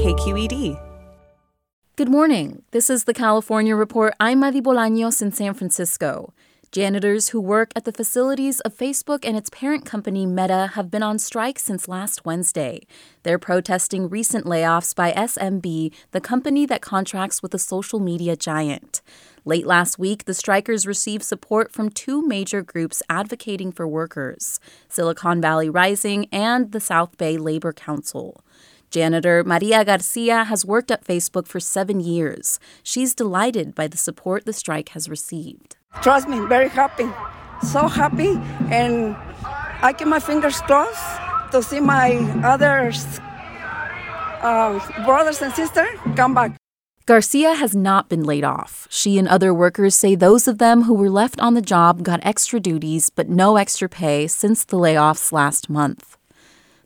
KQED. Good morning. This is the California Report. I'm Madi Bolaños in San Francisco. Janitors who work at the facilities of Facebook and its parent company Meta have been on strike since last Wednesday. They're protesting recent layoffs by SBM, the company that contracts with the social media giant. Late last week, the strikers received support from two major groups advocating for workers Silicon Valley Rising and the South Bay Labor Council. Janitor Maria Garcia has worked at Facebook for seven years. She's delighted by the support the strike has received. Trust me, very happy. So happy. And I keep my fingers crossed to see my other uh, brothers and sisters come back. Garcia has not been laid off. She and other workers say those of them who were left on the job got extra duties but no extra pay since the layoffs last month.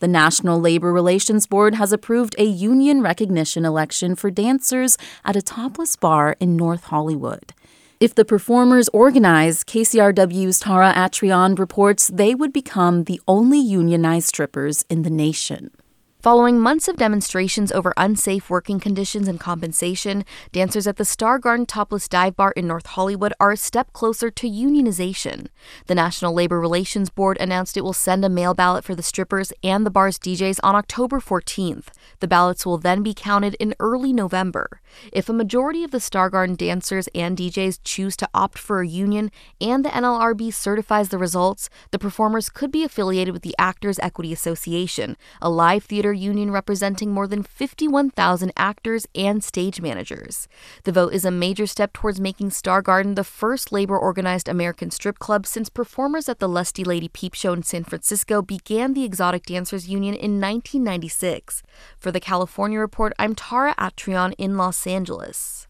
The National Labor Relations Board has approved a union recognition election for dancers at a topless bar in North Hollywood. If the performers organize, KCRW's Tara Atrion reports they would become the only unionized strippers in the nation. Following months of demonstrations over unsafe working conditions and compensation, dancers at the Star Garden Topless Dive Bar in North Hollywood are a step closer to unionization. The National Labor Relations Board announced it will send a mail ballot for the strippers and the bar's DJs on October 14th. The ballots will then be counted in early November. If a majority of the Star Garden dancers and DJs choose to opt for a union and the NLRB certifies the results, the performers could be affiliated with the Actors Equity Association, a live theater Theater Union representing more than 51,000 actors and stage managers. The vote is a major step towards making Star Garden the first labor organized American strip club since performers at the Lusty Lady Peep Show in San Francisco began the Exotic Dancers Union in 1996. For the California Report, I'm Tara Atrion in Los Angeles.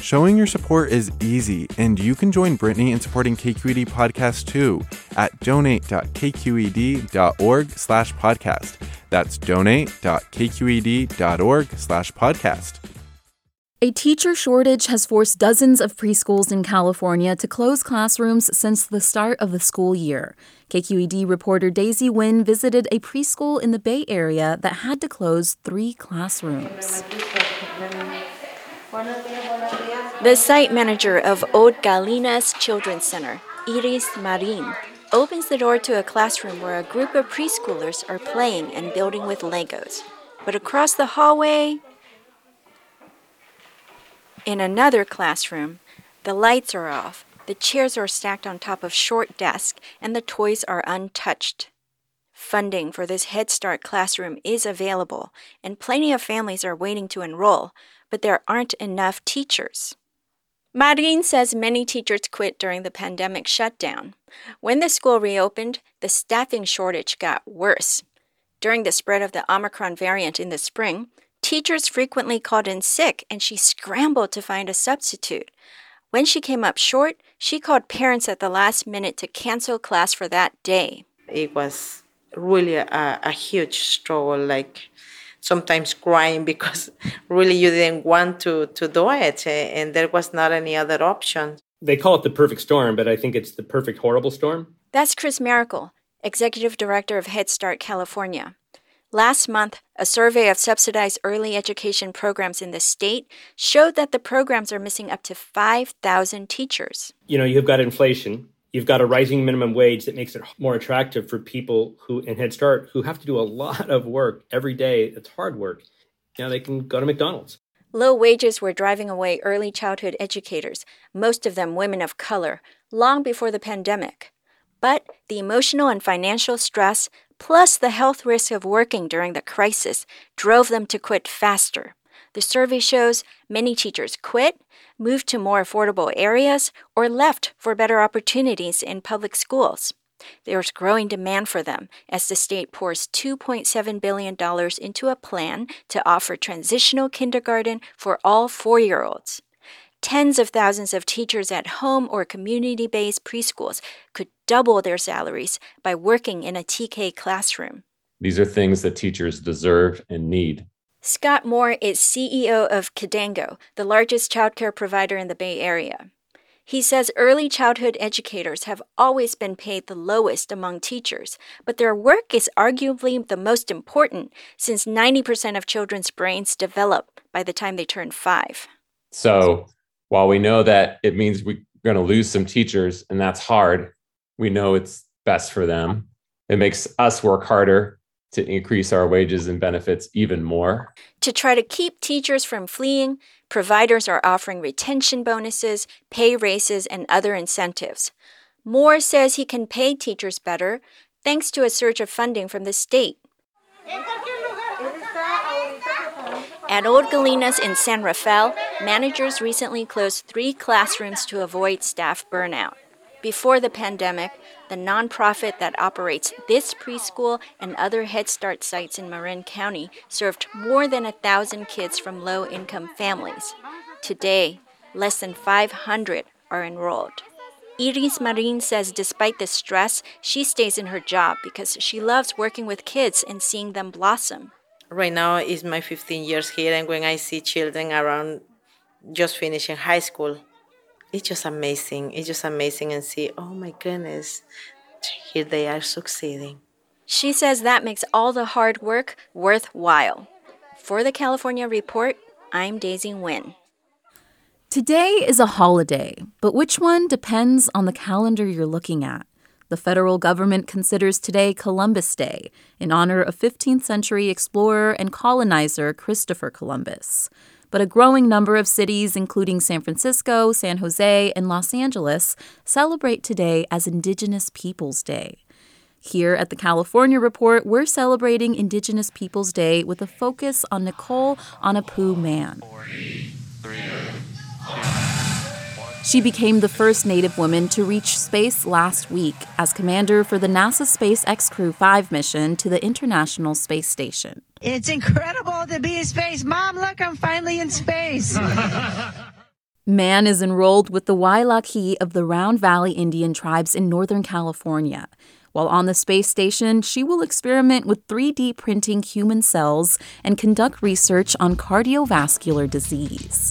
Showing your support is easy, and you can join Brittany in supporting KQED Podcast too at donate.kqed.org slash podcast. That's donate.kqed.org slash podcast. A teacher shortage has forced dozens of preschools in California to close classrooms since the start of the school year. KQED reporter Daisy Nguyen visited a preschool in the Bay Area that had to close three classrooms. The site manager of Old Gallinas Children's Center, Iris Marin, opens the door to a classroom where a group of preschoolers are playing and building with Legos. But across the hallway, in another classroom, the lights are off, the chairs are stacked on top of short desks, and the toys are untouched. Funding for this Head Start classroom is available, and plenty of families are waiting to enroll, but there aren't enough teachers. Marin says many teachers quit during the pandemic shutdown. When the school reopened, the staffing shortage got worse. During the spread of the Omicron variant in the spring, Teachers frequently called in sick, and she scrambled to find a substitute. When she came up short, she called parents at the last minute to cancel class for that day. It was really a, a huge struggle, like sometimes crying because really you didn't want to, to do it eh, and there was not any other option. They call it the perfect storm, but I think it's the perfect horrible storm. That's Chris Maricle, Executive Director of Head Start California. Last month, a survey of subsidized early education programs in the state showed that the programs are missing up to 5,000 teachers. You know, you've got inflation, you've got a rising minimum wage that makes it more attractive for people who in Head Start who have to do a lot of work every day. It's hard work. Now they can go to McDonald's. Low wages were driving away early childhood educators, most of them women of color, long before the pandemic. But the emotional and financial stress, plus the health risk of working during the crisis, drove them to quit faster. The survey shows many teachers quit, moved to more affordable areas, or left for better opportunities in public schools. There's growing demand for them as the state pours $2.7 billion into a plan to offer transitional kindergarten for all four year olds. Tens of thousands of teachers at home or community based preschools could double their salaries by working in a TK classroom. These are things that teachers deserve and need. Scott Moore is CEO of Kidango, the largest childcare provider in the Bay Area. He says early childhood educators have always been paid the lowest among teachers, but their work is arguably the most important since 90% of children's brains develop by the time they turn five. So, while we know that it means we're going to lose some teachers and that's hard, we know it's best for them. It makes us work harder to increase our wages and benefits even more. To try to keep teachers from fleeing, providers are offering retention bonuses, pay raises, and other incentives. Moore says he can pay teachers better thanks to a surge of funding from the state. At Old Gallinas in San Rafael, managers recently closed three classrooms to avoid staff burnout. Before the pandemic, the nonprofit that operates this preschool and other Head Start sites in Marin County served more than a thousand kids from low income families. Today, less than 500 are enrolled. Iris Marin says despite the stress, she stays in her job because she loves working with kids and seeing them blossom. Right now is my 15 years here, and when I see children around just finishing high school, it's just amazing. It's just amazing and see, oh my goodness, here they are succeeding. She says that makes all the hard work worthwhile. For the California Report, I'm Daisy Nguyen. Today is a holiday, but which one depends on the calendar you're looking at. The federal government considers today Columbus Day in honor of 15th century explorer and colonizer Christopher Columbus but a growing number of cities, including San Francisco, San Jose, and Los Angeles, celebrate today as Indigenous Peoples Day. Here at the California Report, we're celebrating Indigenous Peoples Day with a focus on Nicole Aunapu Mann. She became the first Native woman to reach space last week as commander for the NASA SpaceX Crew 5 mission to the International Space Station. It's incredible to be in space. Mom, look, I'm finally in space. Mann is enrolled with the Wailaki of the Round Valley Indian tribes in Northern California. While on the space station, she will experiment with 3D printing human cells and conduct research on cardiovascular disease.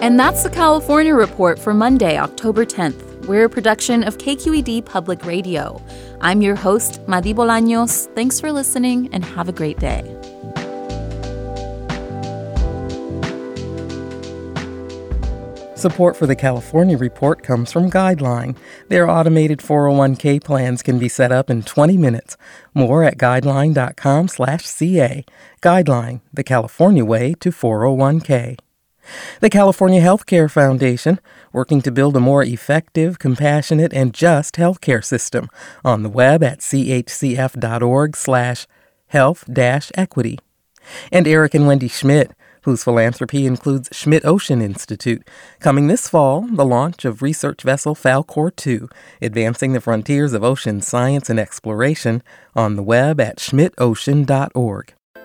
And that's the California Report for Monday, October 10th. We're a production of KQED Public Radio. I'm your host, Madi Bolaños. Thanks for listening and have a great day. Support for the California Report comes from Guideline. Their automated 401k plans can be set up in 20 minutes. More at guideline.com/ca. Guideline, the California way to 401k. The California Healthcare Foundation, working to build a more effective, compassionate, and just healthcare system on the web at chcf.org slash health equity. And Eric and Wendy Schmidt, whose philanthropy includes Schmidt Ocean Institute. Coming this fall, the launch of research vessel Falkor 2, advancing the frontiers of ocean science and exploration on the web at schmidtocean.org.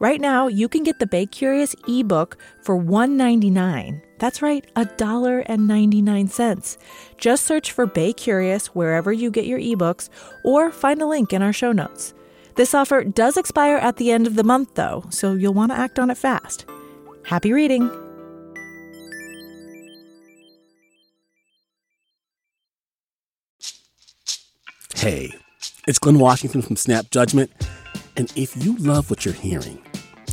Right now, you can get the Bay Curious ebook for $1.99. That's right, $1.99. Just search for Bay Curious wherever you get your ebooks or find a link in our show notes. This offer does expire at the end of the month, though, so you'll want to act on it fast. Happy reading! Hey, it's Glynn Washington from Snap Judgment. And if you love what you're hearing,